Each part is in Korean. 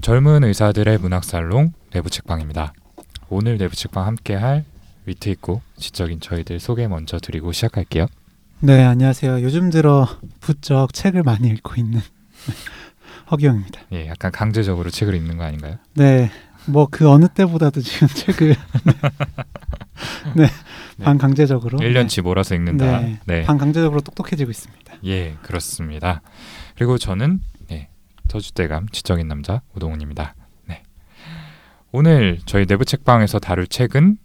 젊은 의사들의 문학살롱 내부 책방입니다. 오늘 내부 책방 함께할 위트 있고 지적인 저희들 소개 먼저 드리고 시작할게요. 네, 안녕하세요. 요즘 들어 부쩍 책을 많이 읽고 있는 허기영입니다. 예, 약간 강제적으로 책을 읽는 거 아닌가요? 네, 뭐 그 어느 때보다도 지금 책을 네, 네. 반강제적으로 1년치 몰아서 읽는다. 네. 네. 반강제적으로 똑똑해지고 있습니다. 예, 그렇습니다. 그리고 저는 네, 저주대감 지적인 남자 우동훈입니다. 네. 오늘 저희 내부 책방에서 다룰 책은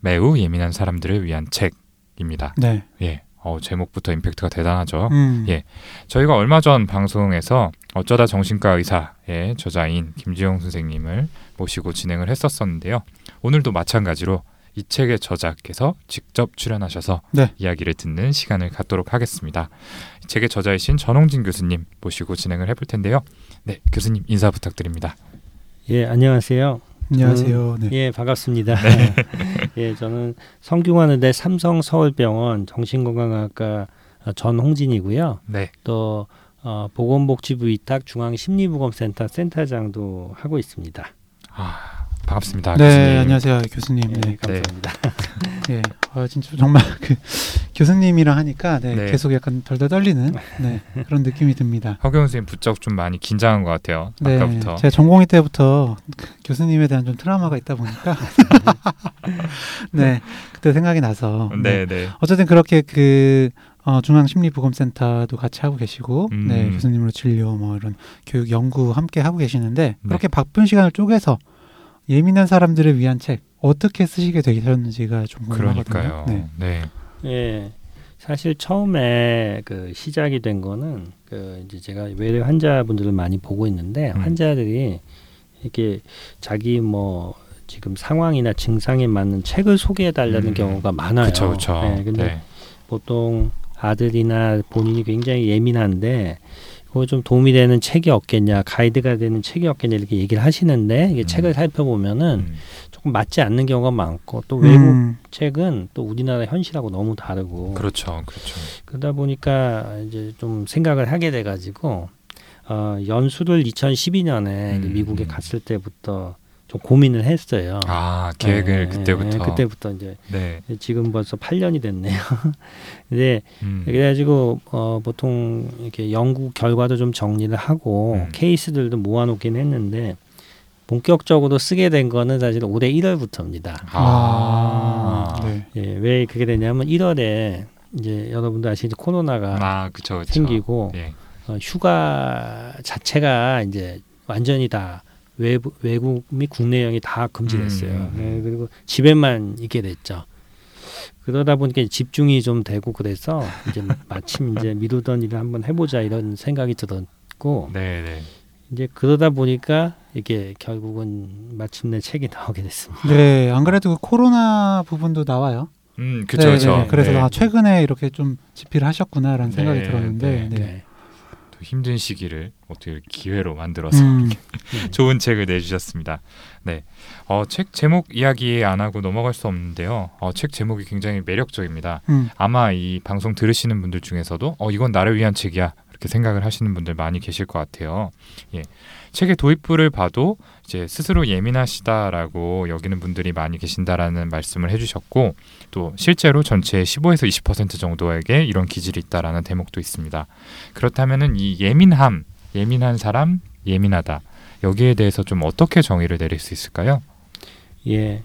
매우 예민한 사람들을 위한 책입니다. 네, 예. 어, 제목부터 임팩트가 대단하죠. 음, 예. 저희가 얼마 전 방송에서 어쩌다 정신과 의사의 저자인 김지용 선생님을 모시고 진행을 했었었는데요. 오늘도 마찬가지로 이 책의 저자께서 직접 출연하셔서 네. 이야기를 듣는 시간을 갖도록 하겠습니다. 이 책의 저자이신 전홍진 교수님 모시고 진행을 해볼 텐데요. 네, 교수님 인사 부탁드립니다. 예, 안녕하세요. 안녕하세요. 네. 예, 반갑습니다. 예, 저는 성균관의대 삼성 서울병원 정신건강학과 전홍진이고요. 네, 또 어, 보건복지부 위탁 중앙심리보건센터 센터장도 하고 있습니다. 아, 반갑습니다, 네, 교수님. 안녕하세요, 교수님. 예, 네, 감사합니다. 네. 아, 진짜 정말 그 교수님이랑 하니까 네, 네. 계속 약간 덜덜 떨리는 네, 그런 느낌이 듭니다. 허경 선생님 부쩍 좀 많이 긴장한 것 같아요. 네, 아까부터. 제가 전공의 때부터 그 교수님에 대한 좀 트라우마가 있다 보니까 네 그때 생각이 나서 네, 네. 어쨌든 그렇게 그 어, 중앙심리보건센터도 같이 하고 계시고 음. 네 교수님으로 진료 뭐 이런 교육 연구 함께 하고 계시는데 네. 그렇게 바쁜 시간을 쪼개서 예민한 사람들을 위한 책 어떻게 쓰시게 되셨는지가 좀 궁금하거든요. 그러니까요. 네. 네. 예. 사실 처음에 그 시작이 된 거는 그 이제 제가 외래 환자분들을 많이 보고 있는데 음. 환자들이 이렇게 자기 뭐 지금 상황이나 증상에 맞는 책을 소개해 달라는 음. 경우가 많아요. 그렇죠, 그렇죠. 예, 근데 네. 보통 아들이나 본인이 굉장히 예민한데 그거 좀 도움이 되는 책이 없겠냐, 가이드가 되는 책이 없겠냐 이렇게 얘기를 하시는데 이게 음. 책을 살펴보면은 음. 조금 맞지 않는 경우가 많고 또 외국 음, 책은 또 우리나라 현실하고 너무 다르고 그렇죠, 그렇죠. 그러다 보니까 이제 좀 생각을 하게 돼가지고 어, 연수를 2012년에 음, 미국에 음. 갔을 때부터 좀 고민을 했어요. 아 계획을 예, 그때부터. 예, 그때부터 이제 네. 지금 벌써 8년이 됐네요. 근데 음. 그래가지고 어, 보통 이렇게 연구 결과도 좀 정리를 하고 음. 케이스들도 모아놓긴 했는데 본격적으로 쓰게 된 거는 사실 올해 1월부터입니다. 아. 네. 예, 왜 그게 되냐면 1월에 이제 여러분도 아시는 코로나가 아, 그쵸, 그쵸. 생기고 예. 어, 휴가 자체가 이제 완전히 다 외부, 외국 및 국내여행이 다 금지됐어요. 음. 예, 그리고 집에만 있게 됐죠. 그러다 보니까 집중이 좀 되고 그래서 이제 마침 이제 미루던 일을 한번 해보자 이런 생각이 들었고 네, 네. 이제 그러다 보니까 이게 결국은 마침내 책이 나오게 됐습니다. 네, 안 그래도 그 코로나 부분도 나와요. 음, 네. 네, 그래서 네. 아, 최근에 이렇게 좀 집필을 하셨구나라는 네, 생각이 들었는데, 네, 네. 네. 또 힘든 시기를 어떻게 기회로 만들어서 음, 좋은 책을 내주셨습니다. 네, 어, 책 제목 이야기 안 하고 넘어갈 수 없는데요. 어, 책 제목이 굉장히 매력적입니다. 음, 아마 이 방송 들으시는 분들 중에서도 어 이건 나를 위한 책이야 이렇게 생각을 하시는 분들 많이 계실 것 같아요. 예, 책의 도입부를 봐도 이제 스스로 예민하시다라고 여기는 분들이 많이 계신다라는 말씀을 해주셨고 또 실제로 전체의 15에서 20% 정도에게 이런 기질이 있다라는 대목도 있습니다. 그렇다면은 이 예민함, 예민한 사람, 예민하다 여기에 대해서 좀 어떻게 정의를 내릴 수 있을까요? 예.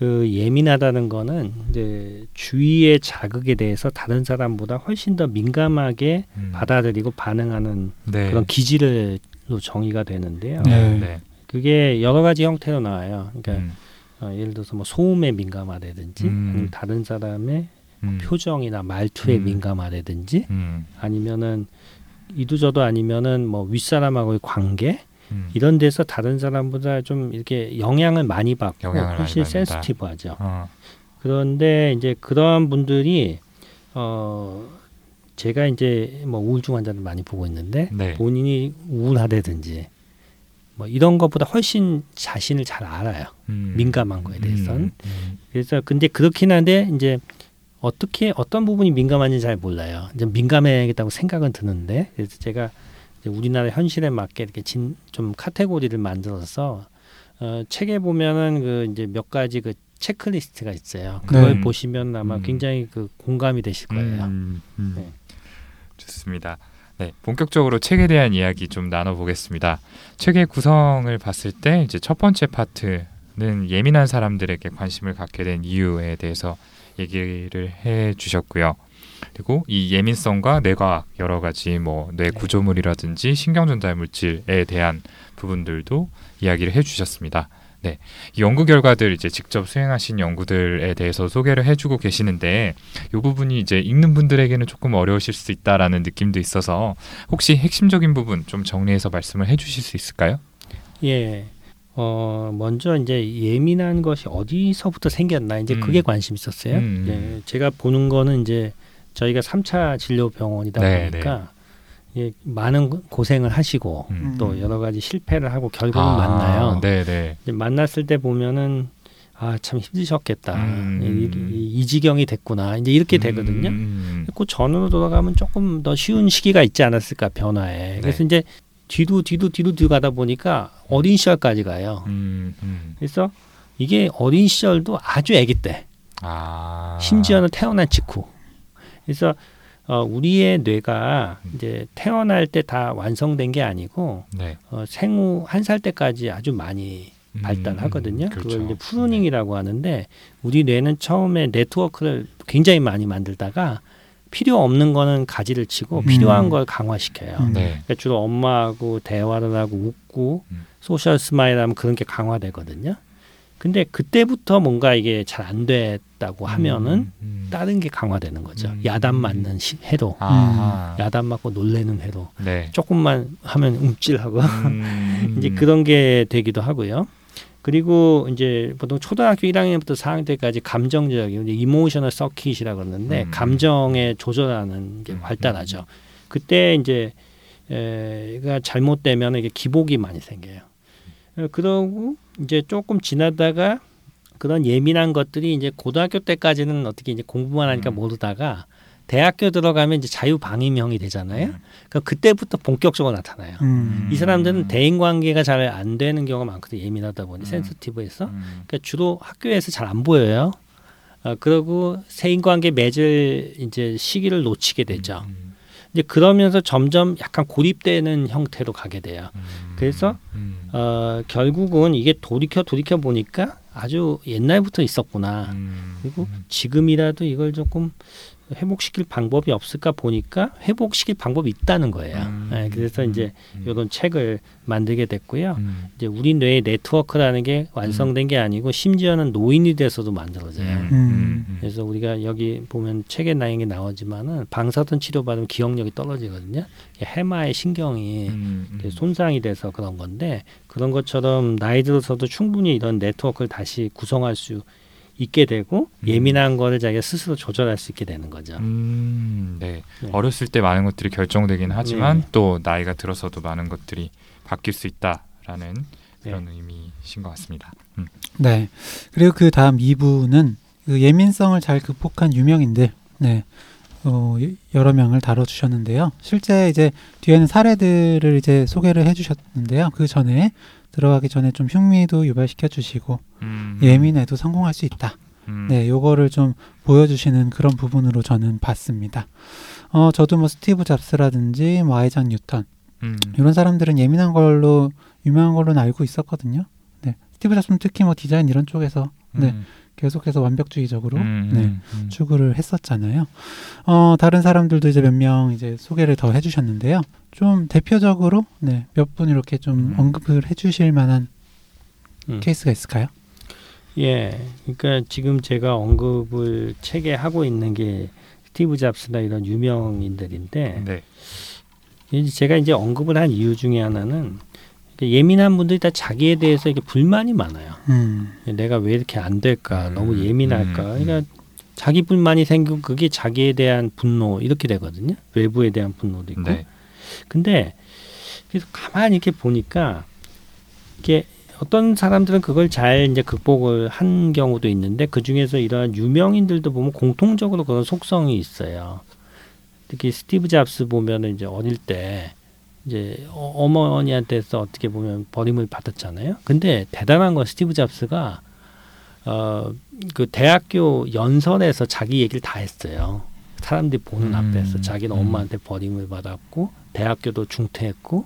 그 예민하다는 거는 이제 주위의 자극에 대해서 다른 사람보다 훨씬 더 민감하게 음, 받아들이고 반응하는 네, 그런 기질로 정의가 되는데요. 네. 네, 그게 여러 가지 형태로 나와요. 그러니까 음, 어, 예를 들어서 뭐 소음에 민감하다든지 음. 아니면 다른 사람의 음, 표정이나 말투에 음. 민감하다든지 음, 아니면은 이두저도 아니면은 뭐 윗사람하고의 관계 음. 이런 데서 다른 사람보다 좀 이렇게 영향을 많이 받고 영향을 훨씬 많이. 센스티브하죠. 어, 그런데 이제 그러한 분들이 어 제가 이제 뭐 우울증 환자를 많이 보고 있는데 네. 본인이 우울하다든지 뭐 이런 것보다 훨씬 자신을 잘 알아요. 음. 민감한 거에 대해서는. 음, 음. 그래서 근데 그렇긴 한데 이제 어떻게 어떤 부분이 민감한지 잘 몰라요. 이제 민감해야겠다고 생각은 드는데 그래서 제가 우리나라 현실에 맞게 이렇게 진, 좀 카테고리를 만들어서 어, 책에 보면은 그 이제 몇 가지 그 체크리스트가 있어요. 그걸 네. 보시면 아마 음. 굉장히 그 공감이 되실 거예요. 음, 음. 네. 좋습니다. 네, 본격적으로 책에 대한 이야기 좀 나눠보겠습니다. 책의 구성을 봤을 때 이제 첫 번째 파트는 예민한 사람들에게 관심을 갖게 된 이유에 대해서 얘기를 해주셨고요. 그리고 이 예민성과 뇌과학 여러 가지 뭐 뇌 구조물이라든지 신경 전달 물질에 대한 부분들도 이야기를 해주셨습니다. 네, 이 연구 결과들 이제 직접 수행하신 연구들에 대해서 소개를 해주고 계시는데 이 부분이 이제 읽는 분들에게는 조금 어려우실 수 있다라는 느낌도 있어서 혹시 핵심적인 부분 좀 정리해서 말씀을 해주실 수 있을까요? 예. 어 먼저 이제 예민한 것이 어디서부터 생겼나 이제 음. 그게 관심 있었어요. 음. 예, 제가 보는 거는 이제 저희가 3차 진료 병원이다 네, 보니까 예, 많은 고- 고생을 하시고 음. 또 여러 가지 실패를 하고 결국은 아, 만나요. 네, 네. 이제 만났을 때 보면은 아 참 힘드셨겠다. 음. 이, 이, 이 지경이 됐구나. 이제 이렇게 되거든요. 음, 그 전으로 돌아가면 조금 더 쉬운 시기가 있지 않았을까 변화에. 네. 그래서 이제 뒤로 뒤로 뒤로 뒤로 가다 보니까 어린 시절까지 가요. 음, 음. 그래서 이게 어린 시절도 아주 아기 때, 아, 심지어는 태어난 직후. 그래서 어, 우리의 뇌가 이제 태어날 때 다 완성된 게 아니고 네. 어, 생후 한 살 때까지 아주 많이 음, 발달하거든요. 음, 그걸 그렇죠. 이제 푸르닝이라고 하는데 우리 뇌는 처음에 네트워크를 굉장히 많이 만들다가 필요 없는 거는 가지를 치고 음. 필요한 걸 강화시켜요. 음. 네. 그러니까 주로 엄마하고 대화를 하고 웃고 음. social smile 하면 그런 게 강화되거든요. 근데 그때부터 뭔가 이게 잘 안 됐다고 하면은 음, 음. 다른 게 강화되는 거죠. 음. 야단 맞는 시, 회로, 아, 야단 맞고 놀래는 회로, 네. 조금만 하면 움찔하고 음, 이제 그런 게 되기도 하고요. 그리고 이제 보통 초등학교 1학년부터 4학년 때까지 감정적인 emotional circuit이라 그러는데 음. 감정에 조절하는 게 음, 발달하죠. 그때 이제 얘가 잘못되면 이게 기복이 많이 생겨요. 어, 그러고 이제 조금 지나다가 그런 예민한 것들이 이제 고등학교 때까지는 어떻게 이제 공부만 하니까 음. 모르다가 대학교 들어가면 이제 자유방임형이 되잖아요. 그러니까 그때부터 본격적으로 나타나요. 음. 이 사람들은 대인 관계가 잘 안 되는 경우가 많거든요. 예민하다 보니 음. 센스티브해서. 음, 그러니까 주로 학교에서 잘 안 보여요. 어, 그리고 세인 관계 맺을 이제 시기를 놓치게 되죠. 음, 이제 그러면서 점점 약간 고립되는 형태로 가게 돼요. 음, 그래서 음, 어, 결국은 이게 돌이켜 돌이켜 보니까 아주 옛날부터 있었구나. 음, 그리고 음, 지금이라도 이걸 조금 회복시킬 방법이 없을까 보니까 회복시킬 방법이 있다는 거예요. 음, 네, 그래서 이제 음, 이런 책을 만들게 됐고요. 음, 이제 우리 뇌의 네트워크라는 게 완성된 게 아니고 심지어는 노인이 돼서도 만들어져요. 음, 음. 음, 그래서 우리가 여기 보면 책에 나인 게 나오지만은 방사선 치료 받으면 기억력이 떨어지거든요. 해마의 신경이 음, 음, 손상이 돼서 그런 건데 그런 것처럼 나이 들어서도 충분히 이런 네트워크를 다시 구성할 수 있게 되고 음. 예민한 거를 자기가 스스로 조절할 수 있게 되는 거죠. 음, 네. 네. 어렸을 때 많은 것들이 결정되긴 하지만 네. 또 나이가 들어서도 많은 것들이 바뀔 수 있다라는 네. 그런 의미신 것 같습니다. 음. 네. 그리고 그 다음 2부는 그 예민성을 잘 극복한 유명인들, 네. 어, 여러 명을 다뤄주셨는데요. 실제 이제 뒤에는 사례들을 이제 소개를 해주셨는데요. 그 전에 들어가기 전에 좀 흥미도 유발시켜 주시고 음, 예민해도 성공할 수 있다. 음, 네, 요거를 좀 보여주시는 그런 부분으로 저는 봤습니다. 어, 저도 뭐 스티브 잡스라든지 뭐 아이작 뉴턴 음, 이런 사람들은 예민한 걸로 유명한 걸로는 알고 있었거든요. 네, 스티브 잡스는 특히 뭐 디자인 이런 쪽에서 네, 음, 계속해서 완벽주의적으로 음, 네, 음, 추구를 했었잖아요. 어, 다른 사람들도 이제 몇 명 이제 소개를 더 해주셨는데요. 좀 대표적으로 네, 몇 분 이렇게 좀 음. 언급을 해주실 만한 음. 케이스가 있을까요? 예, 그러니까 지금 제가 언급을 책에 하고 있는 게 스티브 잡스나 이런 유명인들인데 네. 이제 제가 이제 언급을 한 이유 중에 하나는 이렇게 예민한 분들이 다 자기에 대해서 이게 불만이 많아요. 음, 내가 왜 이렇게 안 될까? 음, 너무 예민할까? 음, 그러니까 자기 불만이 생기고 그게 자기에 대한 분노 이렇게 되거든요. 외부에 대한 분노도 있고. 네. 근데 그래서 가만히 이렇게 보니까 이게 어떤 사람들은 그걸 잘 이제 극복을 한 경우도 있는데 그 중에서 이러한 유명인들도 보면 공통적으로 그런 속성이 있어요. 특히 스티브 잡스 보면은 이제 어릴 때 이제 어- 어머니한테서 어떻게 보면 버림을 받았잖아요. 근데 대단한 건 스티브 잡스가 어 그 대학교 연설에서 자기 얘기를 다 했어요. 사람들이 보는 음, 앞에서 자기는 음. 엄마한테 버림을 받았고 대학교도 중퇴했고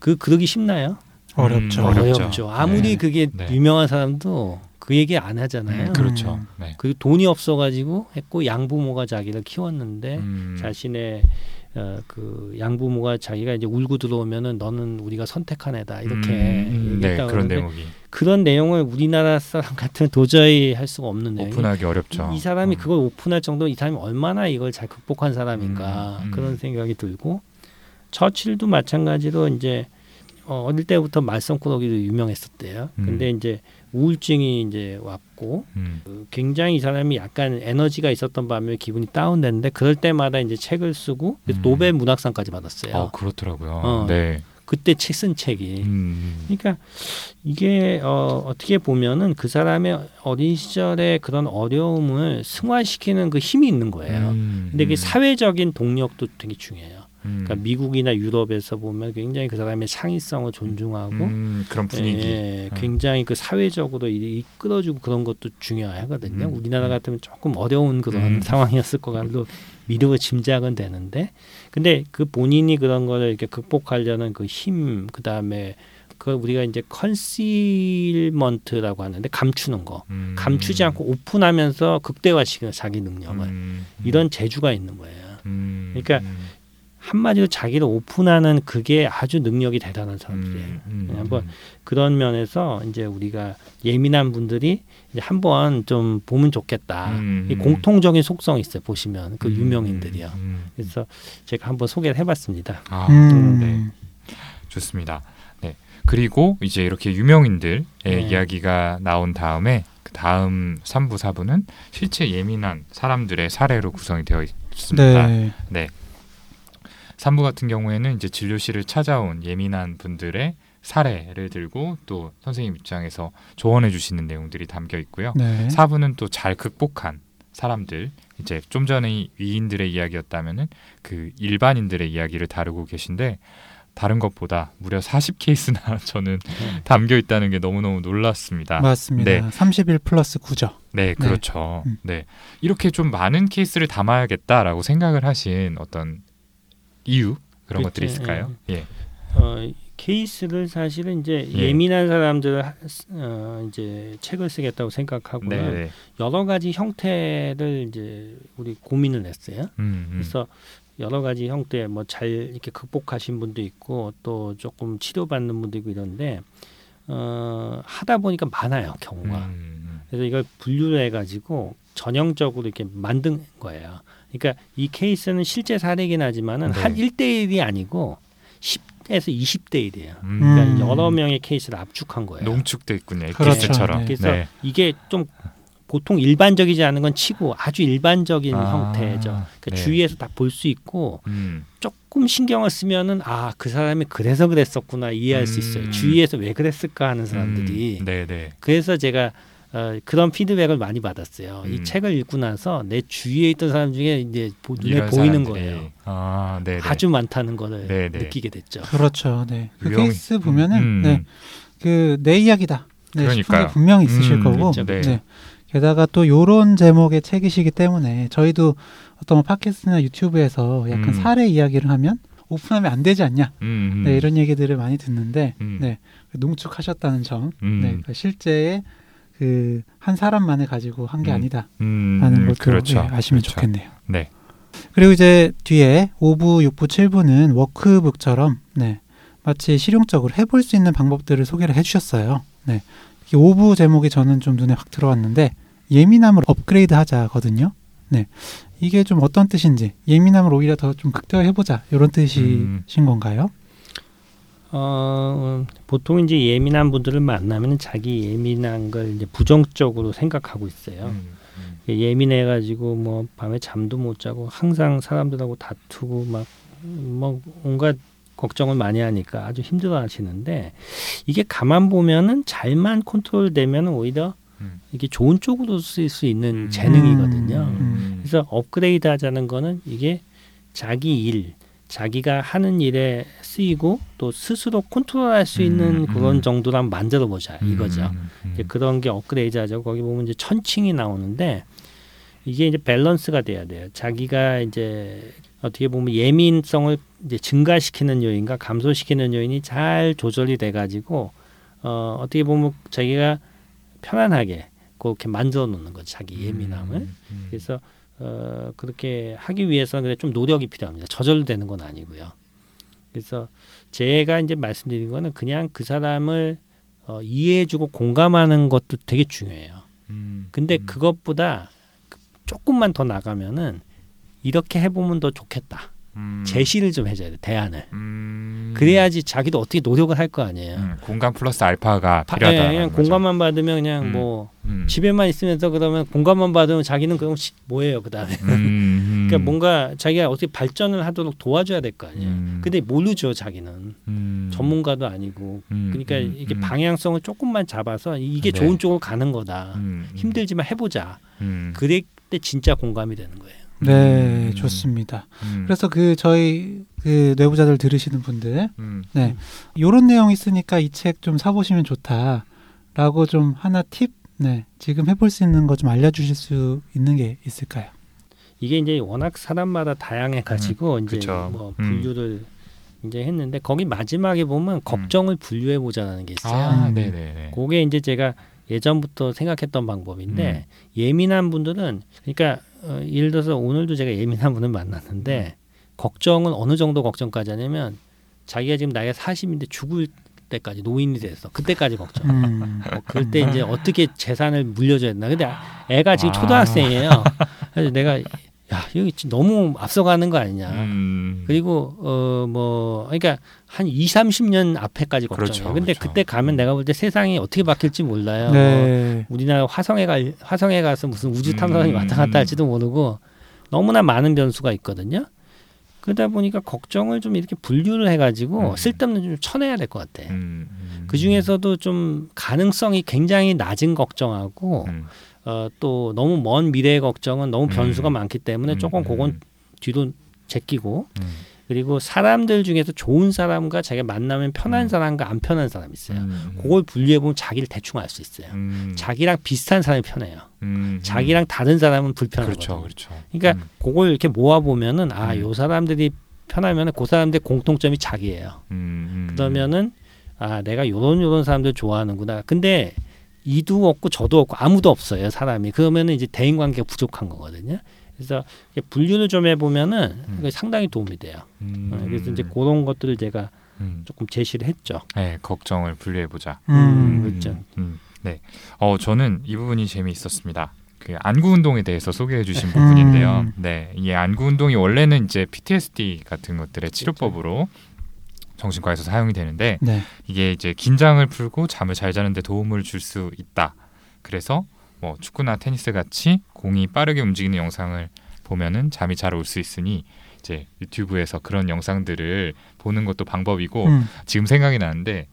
그 그러기 쉽나요? 어렵죠. 음, 어렵죠. 어렵죠. 아무리 네. 그게 네. 유명한 사람도 그 얘기 안 하잖아요. 음, 그렇죠. 음. 네. 그 돈이 없어가지고 했고 양부모가 자기를 키웠는데 음, 자신의 어, 그 양부모가 자기가 이제 울고 들어오면은 너는 우리가 선택한 애다 이렇게 음, 네 얘기했다고 그런 대목이 그런 내용을 우리나라 사람 같으면 도저히 할 수가 없는 내용. 오픈하기 어렵죠. 이 사람이 음. 그걸 오픈할 정도 이 사람이 얼마나 이걸 잘 극복한 사람인가 음, 음. 그런 생각이 들고 처칠도 마찬가지로 이제 어, 어릴 때부터 말썽꾸러기로 유명했었대요. 음. 근데 이제 우울증이 이제 왔고 음, 그 굉장히 이 사람이 약간 에너지가 있었던 반면에 기분이 다운됐는데 그럴 때마다 이제 책을 쓰고 그래서 음. 노벨 문학상까지 받았어요. 어 그렇더라고요. 어. 네. 그때 책 쓴 책이. 음, 그러니까 이게 어, 어떻게 보면은 그 사람의 어린 시절의 그런 어려움을 승화시키는 그 힘이 있는 거예요. 음, 근데 그 음, 사회적인 동력도 되게 중요해요. 음, 그러니까 미국이나 유럽에서 보면 굉장히 그 사람의 창의성을 존중하고 음, 그런 분위기. 예, 음. 굉장히 그 사회적으로 이- 이끌어주고 그런 것도 중요하거든요. 음, 우리나라 음. 같으면 조금 어려운 그런 음. 상황이었을 것 같고 미루고 짐작은 되는데, 근데 그 본인이 그런 거를 이렇게 극복하려는 그 힘, 그 다음에 그 우리가 이제 컨실먼트라고 하는데 감추는 거, 음, 감추지 않고 오픈하면서 극대화시키는 자기 능력을 음, 이런 재주가 있는 거예요. 음, 그러니까 음, 한마디로 자기를 오픈하는 그게 아주 능력이 대단한 사람들이에요. 음, 음, 네, 한번 그런 면에서 이제 우리가 예민한 분들이 이제 한번 좀 보면 좋겠다. 음, 이 공통적인 속성이 있어요. 보시면 그 음, 유명인들이요. 음, 그래서 제가 한번 소개를 해봤습니다. 아, 음. 네. 좋습니다. 네. 그리고 이제 이렇게 유명인들의 네. 이야기가 나온 다음에 그 다음 3부, 4부는 실제 예민한 사람들의 사례로 구성이 되어 있습니다. 네. 네. 3부 같은 경우에는 이제 진료실을 찾아온 예민한 분들의 사례를 들고 또 선생님 입장에서 조언해 주시는 내용들이 담겨 있고요. 네. 4부는 또 잘 극복한 사람들 이제 좀 전에 이 위인들의 이야기였다면은 그 일반인들의 이야기를 다루고 계신데 다른 것보다 무려 40케이스나 저는 담겨 있다는 게 너무너무 놀랐습니다. 맞습니다. 네. 31 플러스 9죠. 네, 그렇죠. 음. 네. 이렇게 좀 많은 케이스를 담아야겠다라고 생각을 하신 어떤 이유 그런 그치, 것들이 있을까요? 예. 어, 케이스를 사실은 이제 예. 예. 민한 사람들 하- 어, 이제 책을 쓰겠다고 생각하고는 네, 네. 여러 가지 형태를 이제 우리 고민을 했어요. 음, 음. 그래서 여러 가지 형태 뭐 잘 이렇게 극복하신 분도 있고 또 조금 치료받는 분도 있고 이런데 어, 하다 보니까 많아요 경우가. 음, 그래서 이걸 분류를 해가지고 전형적으로 이렇게 만든 거예요. 그러니까 이 케이스는 실제 사례긴 하지만은 네. 한 1대1이 아니고 10에서 20대 1이에요. 음. 그러니까 음. 여러 명의 케이스를 압축한 거예요. 농축돼 있군요. 그렇죠. 그래서 네. 이게 좀 보통 일반적이지 않은 건 치고 아주 일반적인 아, 형태죠. 그러니까 네. 주위에서 다 볼 수 있고 음. 조금 신경을 쓰면은 아 그 사람이 그래서 그랬었구나 이해할 수 있어요. 음. 주위에서 왜 그랬을까 하는 사람들이 음, 네, 네. 그래서 제가 어, 그런 피드백을 많이 받았어요. 음. 이 책을 읽고 나서 내 주위에 있던 사람 중에 이제 보- 눈에 보이는 사람들이. 거예요. 아, 네, 네. 아주 많다는 거를 네, 네. 느끼게 됐죠. 그렇죠. 네. 그 유형- 케이스 보면은 음, 네. 그내 이야기다. 네, 그러니까요. 게 분명히 있으실 음, 거고. 그렇죠. 네. 네. 게다가 또 요런 제목의 책이시기 때문에 저희도 어떤 뭐 팟캐스트나 유튜브에서 약간 음. 사례 이야기를 하면 오픈하면 안 되지 않냐. 음, 음. 네, 이런 얘기들을 많이 듣는데 음. 네. 농축하셨다는 점. 음. 네. 그 실제의 그 한 사람만을 가지고 한게 음. 아니다. 음, 라는 것도 그렇죠. 예, 아시면 그렇죠. 좋겠네요. 네. 그리고 이제 뒤에 5부, 6부, 7부는 워크북처럼 네, 마치 실용적으로 해볼 수 있는 방법들을 소개를 해주셨어요. 네. 이 5부 제목이 저는 좀 눈에 확 들어왔는데 예민함을 업그레이드 하자거든요. 네. 이게 좀 어떤 뜻인지 예민함을 오히려 더 좀 극대화해보자 이런 뜻이신 음. 건가요? 어, 보통 이제 예민한 분들을 만나면 자기 예민한 걸 이제 부정적으로 생각하고 있어요. 음, 음. 예민해 가지고 뭐 밤에 잠도 못 자고 항상 사람들하고 다투고 막 뭐 온갖 걱정을 많이 하니까 아주 힘들어 하시는데 이게 가만 보면은 잘만 컨트롤 되면 오히려 음. 이게 좋은 쪽으로 쓰일 수 있는 음. 재능이거든요. 음. 그래서 업그레이드 하자는 거는 이게 자기 일, 자기가 하는 일에 쓰이고 또 스스로 컨트롤할 수 있는 음, 그런 음. 한번 만들어 보자 이거죠. 음, 음, 이제 그런 게 업그레이드하죠. 거기 보면 이제 천칭이 나오는데 이게 이제 밸런스가 돼야 돼요. 자기가 이제 어떻게 보면 예민성을 이제 증가시키는 요인과 감소시키는 요인이 잘 조절이 돼 가지고 어 어떻게 보면 자기가 편안하게 그렇게 만들어 놓는 거죠. 자기 예민함을. 음, 음. 그래서 어 그렇게 하기 위해서는 그래 좀 노력이 필요합니다. 저절로 되는 건 아니고요. 그래서 제가 이제 말씀드린 거는 그냥 그 사람을 어, 이해해주고 공감하는 것도 되게 중요해요. 음, 근데 음. 그것보다 조금만 더 나가면은 이렇게 해보면 더 좋겠다. 음, 제시를 좀 해줘야 돼 대안을. 음, 그래야지 자기도 어떻게 노력을 할 거 아니에요. 음, 공감 플러스 알파가 바- 필요하다. 예, 그냥 공감만 받으면 그냥 음. 뭐 음, 집에만 있으면서 그러면 공감만 받으면 자기는 그럼 시- 뭐예요 그 다음에. 그러니까 뭔가 자기가 어떻게 발전을 하도록 도와줘야 될 거 아니에요. 음, 근데 모르죠 자기는 음, 전문가도 아니고. 음, 그러니까 음, 이게 음, 방향성을 조금만 잡아서 이게 네. 좋은 쪽으로 가는 거다. 힘들지만 해보자. 음, 그럴 때 진짜 공감이 되는 거예요. 네, 음. 좋습니다. 음, 그래서 그 저희 그 뇌부자들 들으시는 분들, 음, 네, 요런 내용 있으니까 이 책 좀 사보시면 좋다라고 좀 하나 팁, 네, 지금 해볼 수 있는 거 좀 알려주실 수 있는 게 있을까요? 이게 이제 워낙 사람마다 다양해 가지고 이제 음, 그쵸. 뭐 음. 분류를 이제 했는데 거기 마지막에 보면 걱정을 분류해 보자라는 게 있어요. 아, 음. 네, 네, 네. 그게 이제 제가 예전부터 생각했던 방법인데 음. 예민한 분들은 그러니까 어, 예를 들어서 오늘도 제가 예민한 분을 만났는데 걱정은 어느 정도 걱정까지 하냐면 자기가 지금 나이가 40인데 죽을 때까지 노인이 됐어. 그때까지 걱정. 음, 뭐 그럴 때 이제 어떻게 재산을 물려줘야 되나. 근데 애가 지금 아. 초등학생이에요. 그래서 내가 야 여기 너무 앞서가는 거 아니냐. 음, 그리고 어 뭐 그러니까 한 2, 30년 앞에까지 걱정해요. 그렇죠, 근데 그렇죠. 그때 가면 내가 볼 때 세상이 어떻게 바뀔지 몰라요. 뭐 네, 우리나라 화성에 갈 화성에 가서 무슨 우주 탐사선이 음. 왔다 갔다 할지도 모르고 너무나 많은 변수가 있거든요. 그러다 보니까 걱정을 좀 이렇게 분류를 해가지고 음. 쓸데없는 좀 쳐내야 될 것 같아. 음, 음, 그 중에서도 좀 가능성이 굉장히 낮은 걱정하고 음, 어, 또 너무 먼 미래의 걱정은 너무 변수가 음. 많기 때문에 음, 조금 음, 그건 뒤로 제끼고 음, 그리고 사람들 중에서 좋은 사람과 자기가 만나면 편한 음. 사람과 안 편한 사람이 있어요. 음, 그걸 분류해 보면 자기를 대충 알 수 있어요. 음, 자기랑 비슷한 사람이 편해요. 음, 자기랑 다른 사람은 불편하거든요. 그렇죠, 그렇죠. 그러니까 음, 그걸 이렇게 모아 보면은 아, 음. 요 사람들이 편하면 그 사람들 공통점이 자기예요. 그러면은 아, 내가 요런 요런 사람들 좋아하는구나. 근데 이도 없고 저도 없고 아무도 없어요, 사람이. 그러면은 이제 대인 관계가 부족한 거거든요. 그래서 분류를 좀 해보면은 음. 상당히 도움이 돼요. 음, 어, 그래서 이제 그런 것들을 제가 음, 조금 제시를 했죠. 네, 걱정을 분류해 보자. 음, 그렇죠. 음, 네. 어, 저는 이 부분이 재미있었습니다. 그 안구 운동에 대해서 소개해 주신 부분인데요. 음. 네. 이 안구 운동이 원래는 이제 PTSD 같은 것들의 치료법으로 정신과에서 사용이 되는데 네, 이게 이제 긴장을 풀고 잠을 잘 자는데 도움을 줄 수 있다. 그래서 뭐 축구나 테니스 같이 공이 빠르게 움직이는 영상을 보면은 잠이 잘 올 수 있으니 이제 유튜브에서 그런 영상들을 보는 것도 방법이고 음, 지금 생각이 나는데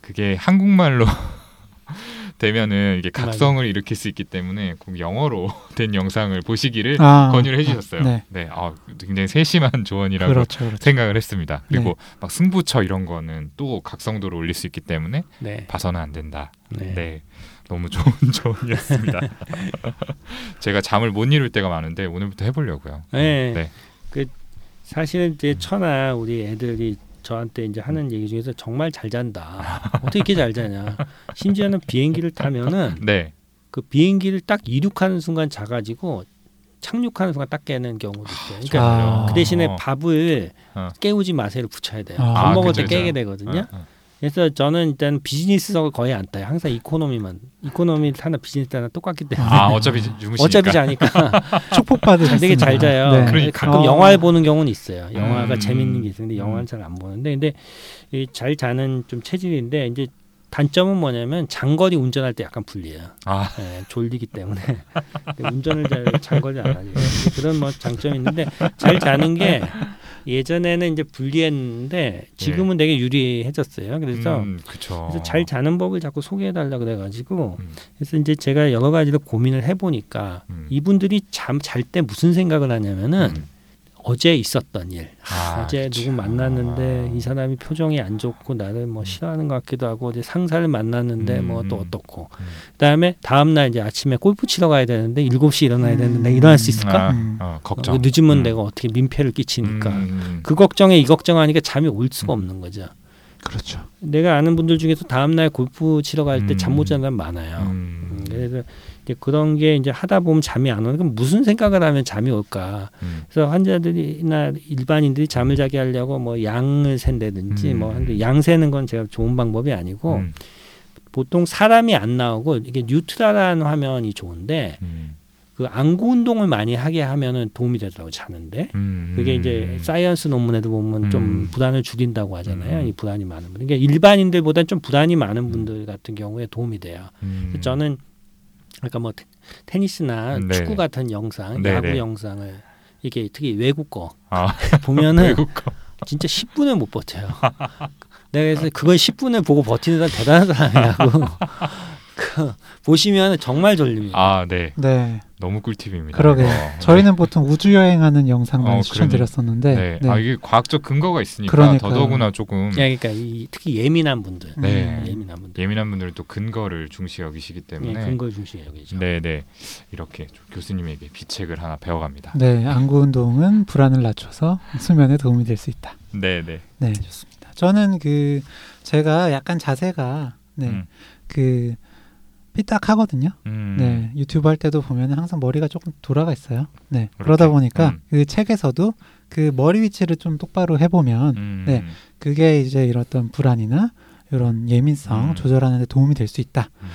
그게 한국말로 되면은 이게 각성을 일으킬 수 있기 때문에 꼭 영어로 된 영상을 보시기를 아, 권유를 해주셨어요. 네. 네, 아, 굉장히 세심한 조언이라고 그렇죠, 그렇죠. 생각을 했습니다. 그리고 네. 막 승부처 이런 거는 또 각성도를 올릴 수 있기 때문에 네. 봐서는 안 된다. 네. 네. 너무 좋은 조언이었습니다. 제가 잠을 못 이룰 때가 많은데 오늘부터 해보려고요. 네. 네. 사실 이제 천하 우리 애들이 저한테 이제 하는 얘기 중에서 정말 잘 잔다. 어떻게 이렇게 잘 자냐. 심지어는 비행기를 타면은 네. 그 비행기를 딱 이륙하는 순간 자가지고 착륙하는 순간 딱 깨는 경우도 있어요. 그러니까 아. 그 대신에 밥을 어. 깨우지 마세요를 붙여야 돼요. 아. 밥 아, 먹을 그죠, 때 깨게. 되거든요. 어, 어. 그래서 저는 일단 비즈니스석을 거의 안 타요. 항상 이코노미만. 이코노미 타나 비즈니스 타나 똑같기 때문에. 아 어차피 주무시니까. 어차피 자니까 축복받으셨습니다. 되게 잘 자요. 네. 그러니까. 가끔 어. 영화를 보는 경우는 있어요. 영화가 음. 재밌는 게 있는데 영화는 잘 안 보는데 근데 이잘 자는 좀 체질인데 이제 단점은 뭐냐면 장거리 운전할 때 약간 불리해요. 아, 예, 졸리기 때문에 운전을 잘 장거리 안 하죠. 그런 뭐 장점이 있는데 잘 자는 게 예전에는 이제 불리했는데 지금은 되게 유리해졌어요. 그래서 음. 그래서 잘 자는 법을 자꾸 소개해 달라 그래가지고 음, 그래서 이제 제가 여러 가지로 고민을 해보니까 음. 이분들이 잠 잘 때 무슨 생각을 하냐면은 음, 어제 있었던 일. 아, 어제 그쵸. 누구 만났는데 아. 이 사람이 표정이 안 좋고 나를 뭐 싫어하는 것 같기도 하고 어제 상사를 만났는데 뭐또 음. 어떻고 음. 그다음에 다음 날 이제 아침에 골프 치러 가야 되는데 7시 일어나야 음. 되는데 일어날 수 있을까? 아, 음. 어, 어, 걱정. 늦으면 음. 내가 어떻게 민폐를 끼치니까 음. 그 걱정에 이 걱정하니까 잠이 올 수가 음. 없는 거죠. 그렇죠. 내가 아는 분들 중에서 다음 날 골프 치러 갈 때 잠못 음. 자는 사람 많아요. 음. 음, 그래서 이제 그런 게 이제 하다 보면 잠이 안 오는 그럼 무슨 생각을 하면 잠이 올까? 음. 그래서 환자들이나 일반인들이 잠을 자게 하려고 뭐 양을 샌다든지 음. 뭐 하는데 양 세는 건 제가 좋은 방법이 아니고 음. 보통 사람이 안 나오고 이게 neutral한 화면이 좋은데 음. 그 안구 운동을 많이 하게 하면은 도움이 되더라고 자는데 음. 그게 이제 Science 논문에도 보면 음. 좀 불안을 줄인다고 하잖아요. 음. 이 불안이 많은 분. 그러니까 일반인들보다 좀 불안이 많은 분들 같은 경우에 도움이 돼요. 음. 저는 아까 뭐 테- 테니스나 네. 축구 같은 영상, 네, 야구 네. 영상을 이게 특히 외국 거 아, 보면은 외국 거. 진짜 10분을 못 버텨요. 내가 그래서 그걸 10분을 보고 버티는 사람 대단한 사람이라고. 그 보시면 정말 졸립니다. 아, 네. 네. 너무 꿀팁입니다. 그러게. 이거. 저희는 보통 우주 여행하는 영상만 어, 추천드렸었는데. 네. 네. 아, 이게 과학적 근거가 있으니까 그러니까요. 더더구나 조금 예, 그러니까 이, 특히 예민한 분들, 네. 예민한 분들, 예민한 분들은 또 근거를 중시 여기시기 예, 때문에 근거 중심에 여기죠. 네, 네. 이렇게 좀 교수님에게 비책을 하나 배워갑니다. 네, 안구 운동은 불안을 낮춰서 수면에 도움이 될 수 있다. 네, 네. 네, 좋습니다. 저는 그 제가 약간 자세가 네, 음. 그 삐딱하거든요. 음. 네, 유튜브 할 때도 보면 항상 머리가 조금 돌아가 있어요. 네, 그렇게? 그러다 보니까 음. 그 책에서도 그 머리 위치를 좀 똑바로 해보면 음. 네. 그게 이제 이런 어떤 불안이나 이런 예민성 음. 조절하는 데 도움이 될 수 있다. 음.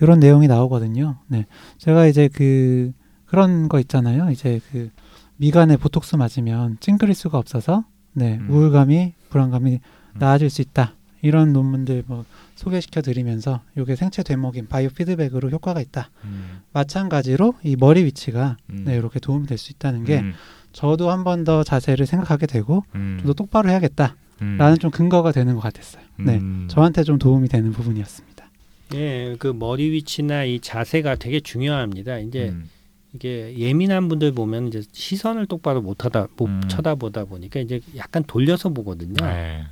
이런 내용이 나오거든요. 네. 제가 이제 그 그런 거 있잖아요. 이제 그 미간에 보톡스 맞으면 찡그릴 수가 없어서 네, 음. 우울감이 불안감이 음. 나아질 수 있다. 이런 논문들 뭐 소개시켜 드리면서 이게 생체 되목인 바이오 피드백으로 효과가 있다. 음. 마찬가지로 이 머리 위치가 음. 네, 이렇게 도움이 될 수 있다는 게 음. 저도 한 번 더 자세를 생각하게 되고 음. 좀더 똑바로 해야겠다 라는 음. 좀 근거가 되는 것 같았어요. 네. 음. 저한테 좀 도움이 되는 부분이었습니다. 예, 그 머리 위치나 이 자세가 되게 중요합니다. 이제 음. 이게 예민한 분들 보면 이제 시선을 똑바로 못 하다 못 음. 쳐다보다 보니까 이제 약간 돌려서 보거든요. 네.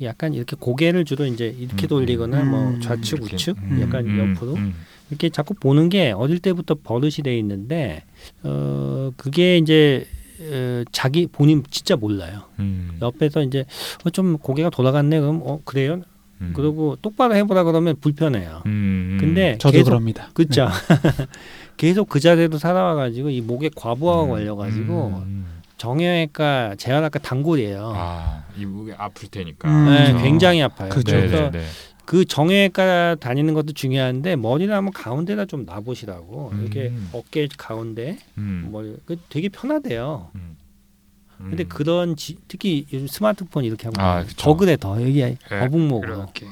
약간 이렇게 고개를 주로 이제 이렇게 음. 돌리거나 뭐 음. 좌측 이렇게, 우측 음. 약간 음. 옆으로 음. 이렇게 자꾸 보는 게 어릴 때부터 버릇이 돼 있는데 어 그게 이제 어, 자기 본인 진짜 몰라요. 음. 옆에서 이제 어, 좀 고개가 돌아갔네 그럼 어 그래요? 음. 그러고 똑바로 해보라 그러면 불편해요. 음. 근데 저도 계속 그럽니다. 그죠. 계속 그 자세로 살아와가지고 이 목에 과부하가 음. 걸려가지고 음. 정형외과 재활학과 단골이에요. 아, 이 목이 아플 테니까. 음. 네, 그렇죠. 굉장히 아파요. 그죠. 네, 그래서 네, 네. 그 정형외과 다니는 것도 중요한데 머리를 한번 가운데다 좀 놔보시라고 음. 이렇게 어깨 가운데 음. 머리 그 되게 편하대요. 음. 근데 음. 그런 지, 특히 요즘 스마트폰 이렇게 하면 아. 더 그래 더 여기 거북목으로 그렇게.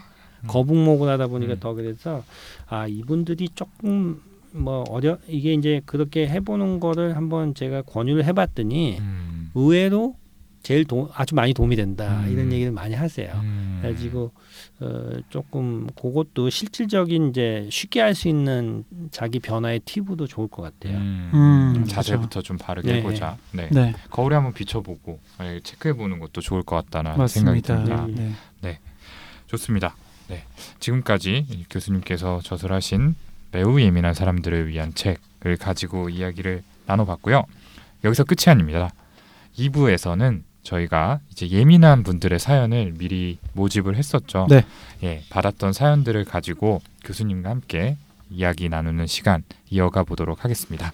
거북목을 하다 보니까 음. 더 그래서 아 이분들이 조금 뭐 어려 이게 이제 그렇게 해보는 거를 한번 제가 권유를 해봤더니 음. 의외로 제일 도, 아주 많이 도움이 된다 음. 이런 얘기를 많이 하세요. 음. 그래가지고 어, 조금 그것도 실질적인 이제 쉽게 할 수 있는 자기 변화의 팁도 좋을 것 같아요. 음. 음, 자세부터 좀 바르게 네. 해보자. 네. 네, 거울에 한번 비춰보고 예, 체크해 보는 것도 좋을 것 같다는 생각이 맞습니다. 듭니다. 네. 좋습니다. 네. 지금까지 이 교수님께서 저술하신 매우 예민한 사람들을 위한 책을 가지고 이야기를 나눠봤고요. 여기서 끝이 아닙니다. 2부에서는 저희가 이제 예민한 분들의 사연을 미리 모집을 했었죠. 네. 예, 받았던 사연들을 가지고 교수님과 함께 이야기 나누는 시간 이어가 보도록 하겠습니다.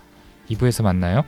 2부에서 만나요.